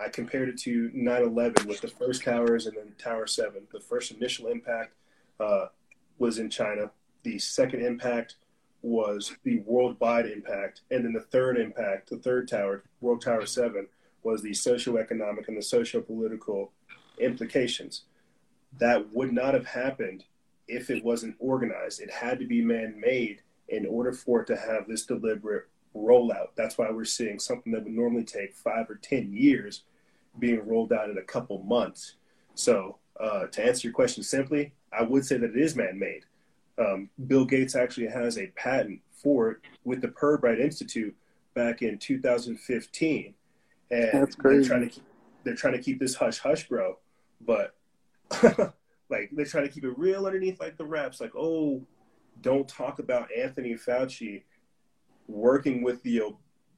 I compared it to 9/11 with the first towers and then Tower Seven. The first initial impact uh, was in China. The second impact was the worldwide impact, and then the third impact, the third tower, World Tower Seven, was the socioeconomic and the socio-political implications. That would not have happened if it wasn't organized. It had to be man-made in order for it to have this deliberate rollout. That's why we're seeing something that would normally take five or ten years being rolled out in a couple months. So, uh, to answer your question simply, I would say that it is man-made. Um, Bill Gates actually has a patent for it with the Pirbright Institute back in 2015, and That's they're trying to keep, they're trying to keep this hush hush, bro. But like they're trying to keep it real underneath like the wraps, like oh, don't talk about Anthony Fauci working with the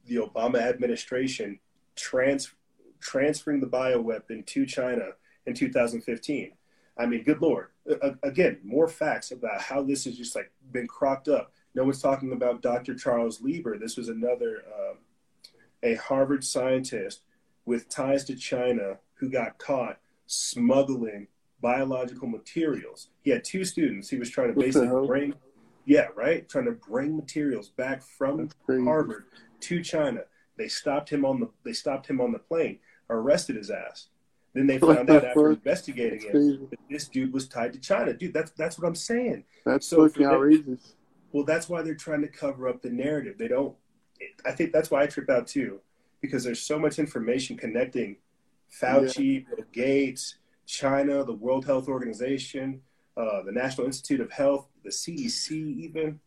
the Obama administration trans transferring the bioweapon to China in 2015. I mean, good lord. A- again, more facts about how this has just like been cropped up. No one's talking about Dr. Charles Lieber. This was another um, a Harvard scientist with ties to China who got caught smuggling biological materials. He had two students. He was trying to What basically hell? Yeah, right, trying to bring materials back from Harvard to China. They stopped him on the they stopped him on the plane, arrested his ass. Then they found out after investigating him that this dude was tied to China. Dude, that's that's what I'm saying. That's So fucking outrageous. Well, that's why they're trying to cover up the narrative. They don't. I think that's why I trip out too, because there's so much information connecting Fauci, Bill Gates, China, the World Health Organization, uh, the National Institute of Health, the CDC, even,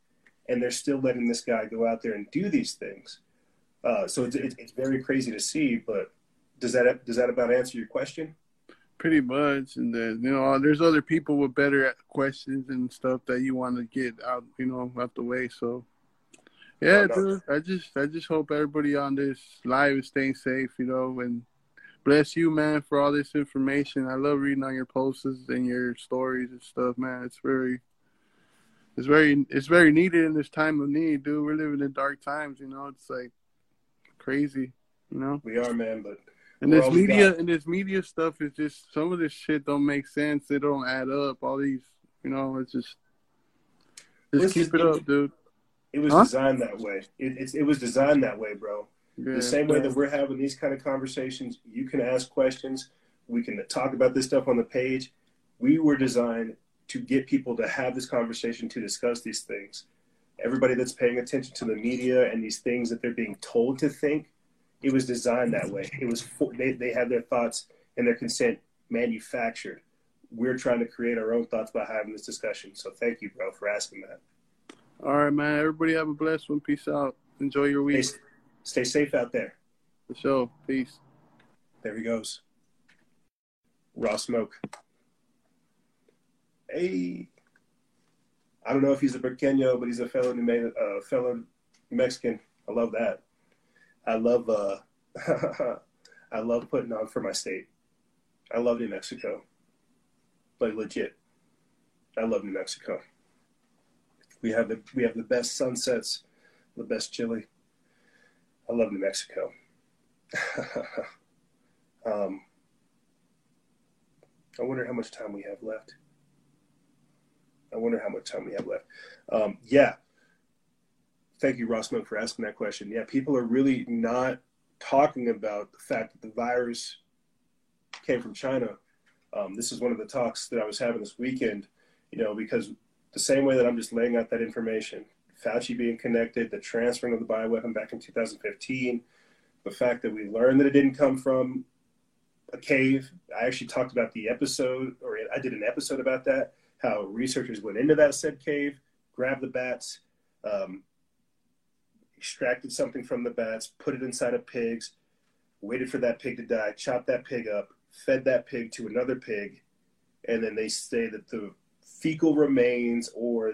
and they're still letting this guy go out there and do these things. Uh, so it's, it's, it's very crazy to see. But does that does that about answer your question? Pretty much, and then you know, there's other people with better questions and stuff that you want to get out, you know, out the way. So, yeah, Oh, no. dude, I just, I just hope everybody on this live is staying safe, you know, and bless you, man, for all this information. I love reading on your posts and your stories and stuff, man. It's very, it's very, it's very needed in this time of need, dude. We're living in dark times, you know. It's like crazy, you know. We are, man, but And this media got. and this media stuff is just some of this shit don't make sense. It don't add up. All these, you know, it's just just Let's keep just it up, dude. it was Huh? designed that way. It, it's, it was designed that way, bro. Yeah, the same way that we're having these kind of conversations, you can ask questions. We can talk about this stuff on the page. We were designed to get people to have this conversation to discuss these things. Everybody that's paying attention to the media and these things that they're being told to think, it was designed that way. It was for, they they had their thoughts and their consent manufactured. We're trying to create our own thoughts by having this discussion. So thank you, bro, for asking that. All right, man. Everybody have a blessed one. Peace out. Enjoy your week. Stay, stay safe out there. For sure. Peace. There he goes. Raw smoke. Hey. I don't know if he's a Burqueño, but he's a fellow New, uh, fellow Mexican. I love that. I love uh, I love putting on for my state. I love New Mexico. Like legit. I love New Mexico. We have the we have the best sunsets, the best chili. I love New Mexico. um, I wonder how much time we have left. I wonder how much time we have left. Um, yeah. Thank you, Ross for asking that question. Yeah, people are really not talking about the fact that the virus came from China. Um, this is one of the talks that I was having this weekend, you know, because the same way that I'm just laying out that information, Fauci being connected, the transferring of the bioweapon back in 2015, the fact that we learned that it didn't come from a cave. I actually talked about the episode, or I did an episode about that, how researchers went into that said cave, grabbed the bats, um, extracted something from the bats, put it inside of pigs, waited for that pig to die, chopped that pig up, fed that pig to another pig, and then they say that the fecal remains or uh,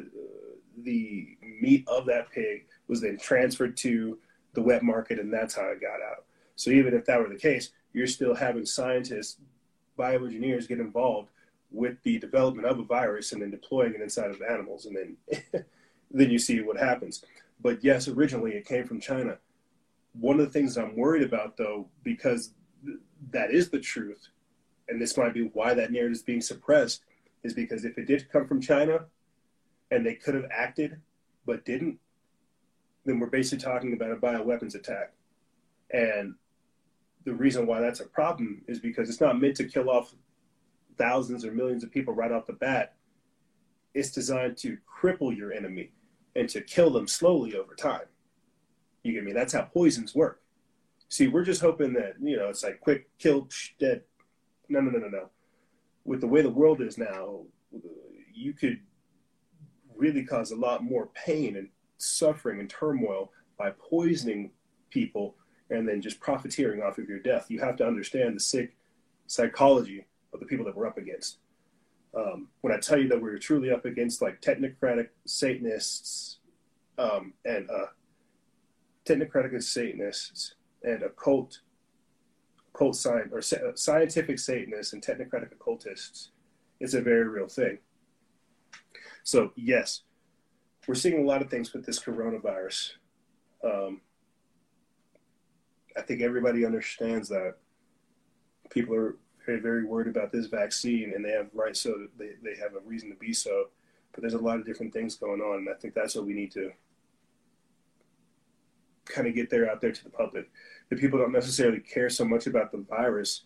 the meat of that pig was then transferred to the wet market, and that's how it got out. So even if that were the case, you're still having scientists, bioengineers get involved with the development of a virus and then deploying it inside of animals, and then then you see what happens. But yes, originally it came from China. One of the things I'm worried about, though, because th- that is the truth, and this might be why that narrative is being suppressed, is because if it did come from China and they could have acted but didn't, then we're basically talking about a bioweapons attack. And the reason why that's a problem is because it's not meant to kill off thousands or millions of people right off the bat. It's designed to cripple your enemy and to kill them slowly over time. You get me? That's how poisons work. See, we're just hoping that, you know, it's like quick, kill, dead. No, no, no, no, no. With the way the world is now, you could really cause a lot more pain and suffering and turmoil by poisoning people and then just profiteering off of your death. You have to understand the sick psychology of the people that we're up against. Um, when I tell you that we're truly up against like technocratic Satanists um, and uh, technocratic Satanists and occult, occult science or scientific Satanists and technocratic occultists, it's a very real thing. So yes, we're seeing a lot of things with this coronavirus. Um, I think everybody understands that people are very, very worried about this vaccine, and they have right, so they, they have a reason to be so. But there's a lot of different things going on, and I think that's what we need to kind of get there out there to the public. That people don't necessarily care so much about the virus,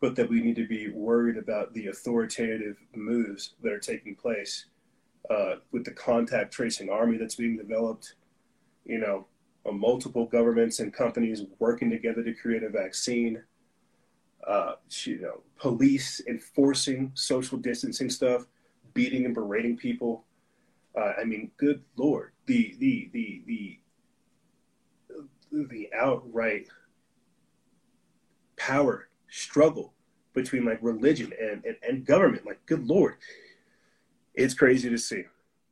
but that we need to be worried about the authoritative moves that are taking place uh, with the contact tracing army that's being developed. You know, uh, multiple governments and companies working together to create a vaccine. Uh, you know, police enforcing social distancing stuff, beating and berating people. Uh, I mean, good lord, the the the the the outright power struggle between like religion and, and, and government. Like, good lord, it's crazy to see.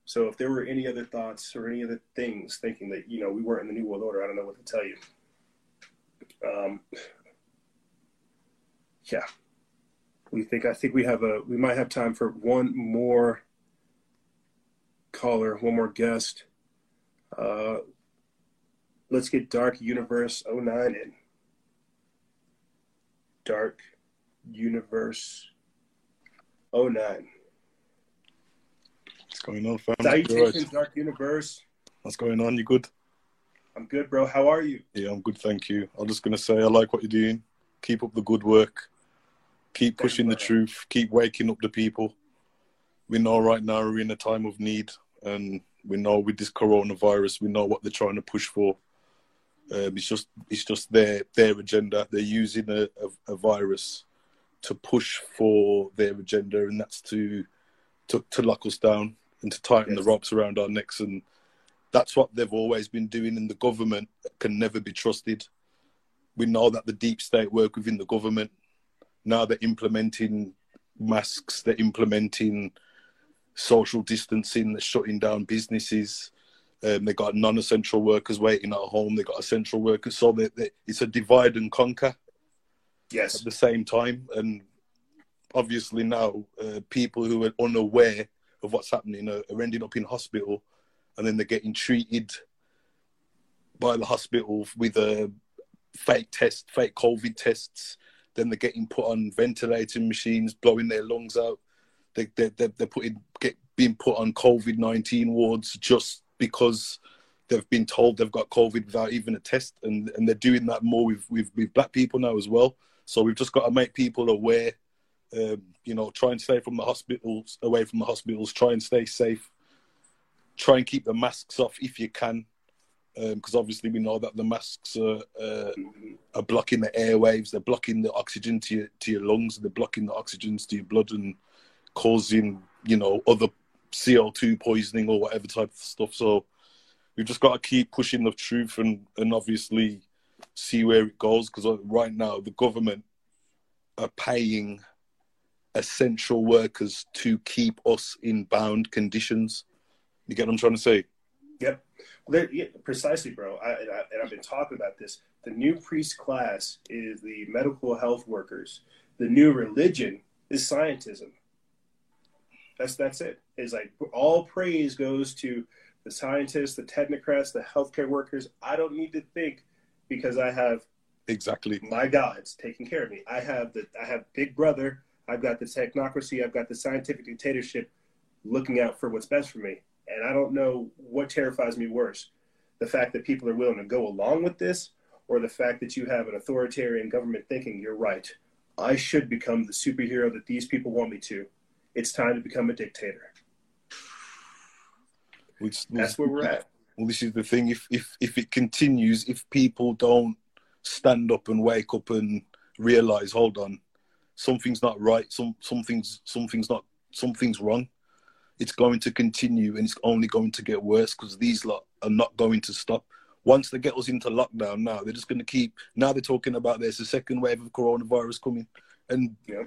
So if there were any other thoughts or any other things thinking that, you know, we weren't in the New World Order, I don't know what to tell you. Um, yeah. We think, I think we have a, we might have time for one more caller, one more guest. Uh, let's get Dark Universe 09 in. Dark Universe 09. What's going on, fam? Salutations, Dark Universe. What's going on? You good? I'm good, bro. How are you? Yeah, I'm good, thank you. I'm just gonna say I like what you're doing. Keep up the good work. Keep pushing the truth. Keep waking up the people. We know right now we're in a time of need, and we know with this coronavirus, we know what they're trying to push for. Um, it's just it's just their their agenda. They're using a, a, a virus to push for their agenda, and that's to to, to lock us down and to tighten yes. the ropes around our necks. And that's what they've always been doing. And the government can never be trusted. we know that the deep state work within the government. Now they're implementing masks, they're implementing social distancing, they're shutting down businesses. Um, they got non-essential workers waiting at home. They got essential workers, so they, they, it's a divide and conquer Yes. at the same time. And obviously now, uh, people who are unaware of what's happening are, are ending up in hospital, and then they're getting treated by the hospital with a fake test, fake COVID tests. Then they're getting put on ventilating machines, blowing their lungs out. They they they they're putting get being put on COVID nineteen wards just because they've been told they've got COVID without even a test, and and they're doing that more with with, with black people now as well. So we've just got to make people aware. Um, you know, try and stay from the hospitals, away from the hospitals. Try and stay safe. Try and keep the masks off if you can, because obviously we know that the masks are, uh, are blocking the airwaves. They're blocking the oxygen to your, to your lungs. They're blocking the oxygen to your blood and causing, you know, other CO2 poisoning or whatever type of stuff. So we've just got to keep pushing the truth and, and obviously see where it goes because right now the government are paying essential workers to keep us in bound conditions. You get what I'm trying to say? Yep. Well, yeah, precisely, bro. I, and, I, and I've been talking about this. The new priest class is the medical health workers. The new religion is scientism. That's that's it. It's like all praise goes to the scientists, the technocrats, the healthcare workers. I don't need to think because I have Exactly. my gods taking care of me. I have the I have Big Brother. I've got the technocracy. I've got the scientific dictatorship looking out for what's best for me. And I don't know what terrifies me worse: the fact that people are willing to go along with this, or the fact that you have an authoritarian government thinking you're right. I should become the superhero that these people want me to. It's time to become a dictator. Which- That's where we're at. Well, this is the thing. If if if it continues, if people don't stand up and wake up and realize, hold on, something's not right. Some something's something's not something's wrong. It's going to continue, and it's only going to get worse because these lot are not going to stop. Once they get us into lockdown, now they're just going to keep. Now they're talking about there's a second wave of coronavirus coming, and Yeah.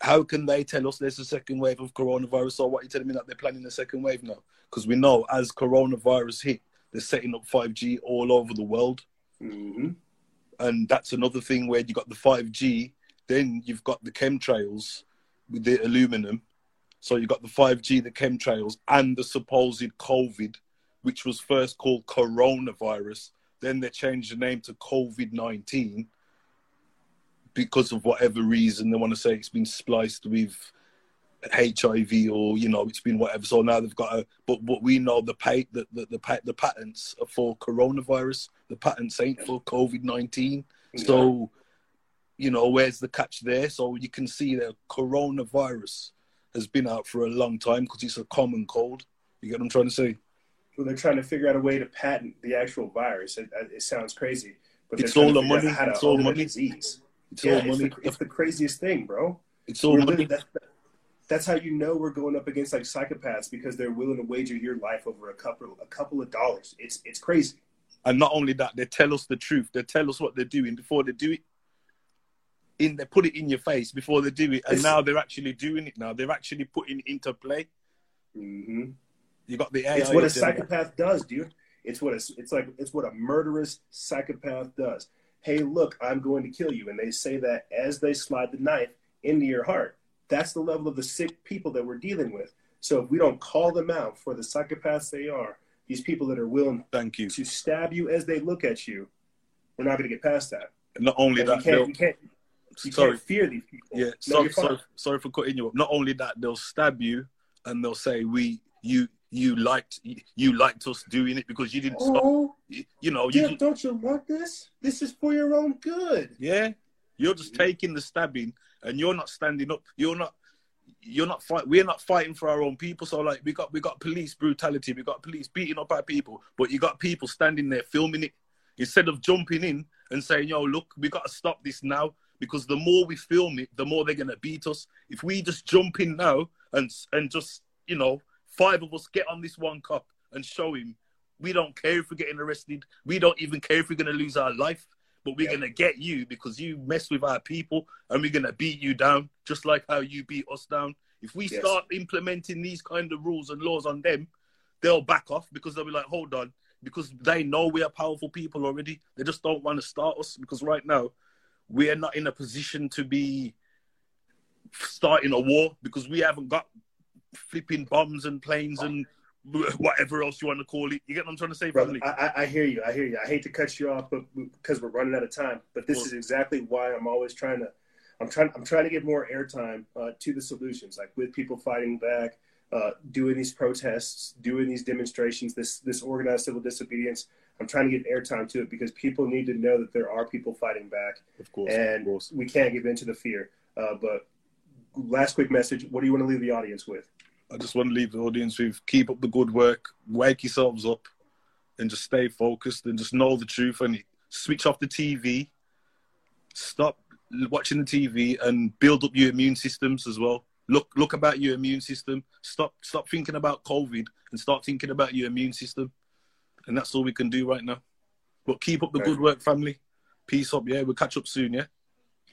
how can they tell us there's a second wave of coronavirus? So what are you telling me that they're planning a second wave now? Because we know as coronavirus hit, they're setting up 5G all over the world. hmm And that's another thing where you got the 5G, then you've got the chemtrails with the aluminum. So you've got the 5G, the chemtrails, and the supposed COVID, which was first called coronavirus. Then they changed the name to COVID 19 because of whatever reason. They want to say it's been spliced with HIV or, you know, it's been whatever. So now they've got a, but, what we know the, pay, the, the, the, the patents are for coronavirus. The patents ain't for COVID 19. So, you know, where's the catch there? So you can see that coronavirus has been out for a long time because it's a common cold. You get what I'm trying to say? Well, they're trying to figure out a way to patent the actual virus. It, uh, it sounds crazy, but It's all the money. It's all the money. disease. It's yeah, all it's money. the, it's the craziest thing, bro. It's all We're money. that's how you know we're going up against like psychopaths because they're willing to wager your life over a couple a couple of dollars. It's it's crazy. And not only that, they tell us the truth. They tell us what they're doing before they do it. In they put it in your face before they do it, and It's- now they're actually doing it. Now they're actually putting it into play. hmm You got the AI. It's what a there. psychopath does, dude. It's what a, it's like. It's what a murderous psychopath does. Hey, look, I'm going to kill you, and they say that as they slide the knife into your heart. That's the level of the sick people that we're dealing with. So if we don't call them out for the psychopaths they are, these people that are willing Thank you. to stab you as they look at you, we're not going to get past that. Not only And that, can't, they'll- can't, you sorry, can't fear these people. yeah, No, sorry, sorry, sorry for cutting you up. Not only that, they'll stab you and they'll say, "We, you, you liked, you liked us doing it because you didn't stop." Oh, You, you know, you, Jeff, don't you want this? This is for your own good. Yeah, you're just taking the stabbing, and you're not standing up. You're not. You're not fight. We're not fighting for our own people. So like, we got we got police brutality. We got police beating up our people. But you got people standing there filming it instead of jumping in and saying, "Yo, look, we got to stop this now." Because the more we film it, the more they're gonna beat us. If we just jump in now and and just you know, five of us get on this one cup and show him, we don't care if we're getting arrested. We don't even care if we're gonna lose our life but we're Yep. gonna get you because you mess with our people, and we're gonna beat you down, just like how you beat us down. If we Yes. start implementing these kind of rules and laws on them, they'll back off because they'll be like, hold on, because they know we are powerful people already. They just don't want to start us because right now we are not in a position to be starting a war because we haven't got flipping bombs and planes and whatever else you want to call it. You get what I'm trying to say, Brother. I, I, I hear you. I hear you. I hate to cut you off, but because we're running out of time. But this Well- is exactly why I'm always trying to. I'm trying. I'm trying to get more airtime uh, to the solutions, like with people fighting back, uh, doing these protests, doing these demonstrations, this this organized civil disobedience. I'm trying to get airtime to it because people need to know that there are people fighting back, Of course, and of course. we can't give in to the fear. Uh, but last quick message: What do you want to leave the audience with? I just want to leave the audience with keep up the good work, wake yourselves up, and just stay focused and just know the truth and switch off the TV. Stop watching the TV and build up your immune systems as well. Look look about your immune system. Stop stop thinking about COVID and start thinking about your immune system. And that's all we can do right now. But keep up the Right. good work, family. Peace up, yeah. We'll catch up soon, yeah.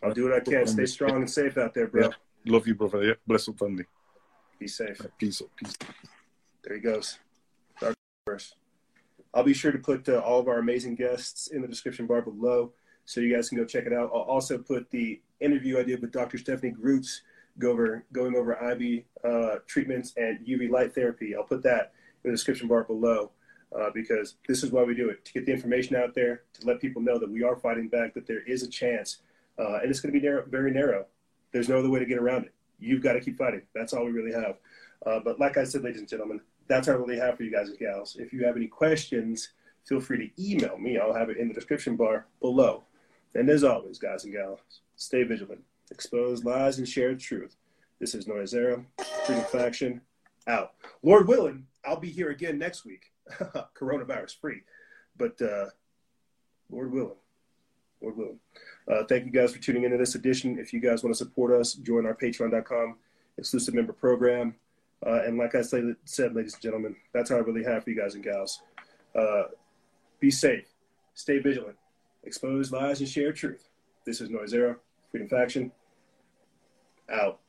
I'll do what I can. Stay strong and safe out there, bro. Yeah. Love you, brother. Yeah. Bless up, family. Be safe. Peace up. Peace. There he goes. Dark Verse. I'll be sure to put uh, all of our amazing guests in the description bar below so you guys can go check it out. I'll also put the interview I did with Dr. Stephanie Groots go over, going over IV uh, treatments and UV light therapy. I'll put that in the description bar below uh, because this is why we do it to get the information out there, to let people know that we are fighting back, that there is a chance. Uh, and it's going to be narrow, very narrow. There's no other way to get around it. You've got to keep fighting. That's all we really have. Uh, but like I said, ladies and gentlemen, that's all I really have for you guys and gals. If you have any questions, feel free to email me. I'll have it in the description bar below. And as always, guys and gals, stay vigilant, expose lies, and share truth. This is Noizce Era, Freedom Faction, out. Lord willing, I'll be here again next week, coronavirus free. But uh, Lord willing, Lord willing. Uh, thank you guys for tuning into this edition. If you guys want to support us, join our patreon.com exclusive member program. Uh, and like I said, said, ladies and gentlemen, that's all I really have for you guys and gals. Uh, be safe, stay vigilant, expose lies, and share truth. This is Noizce Era, Freedom Faction, out.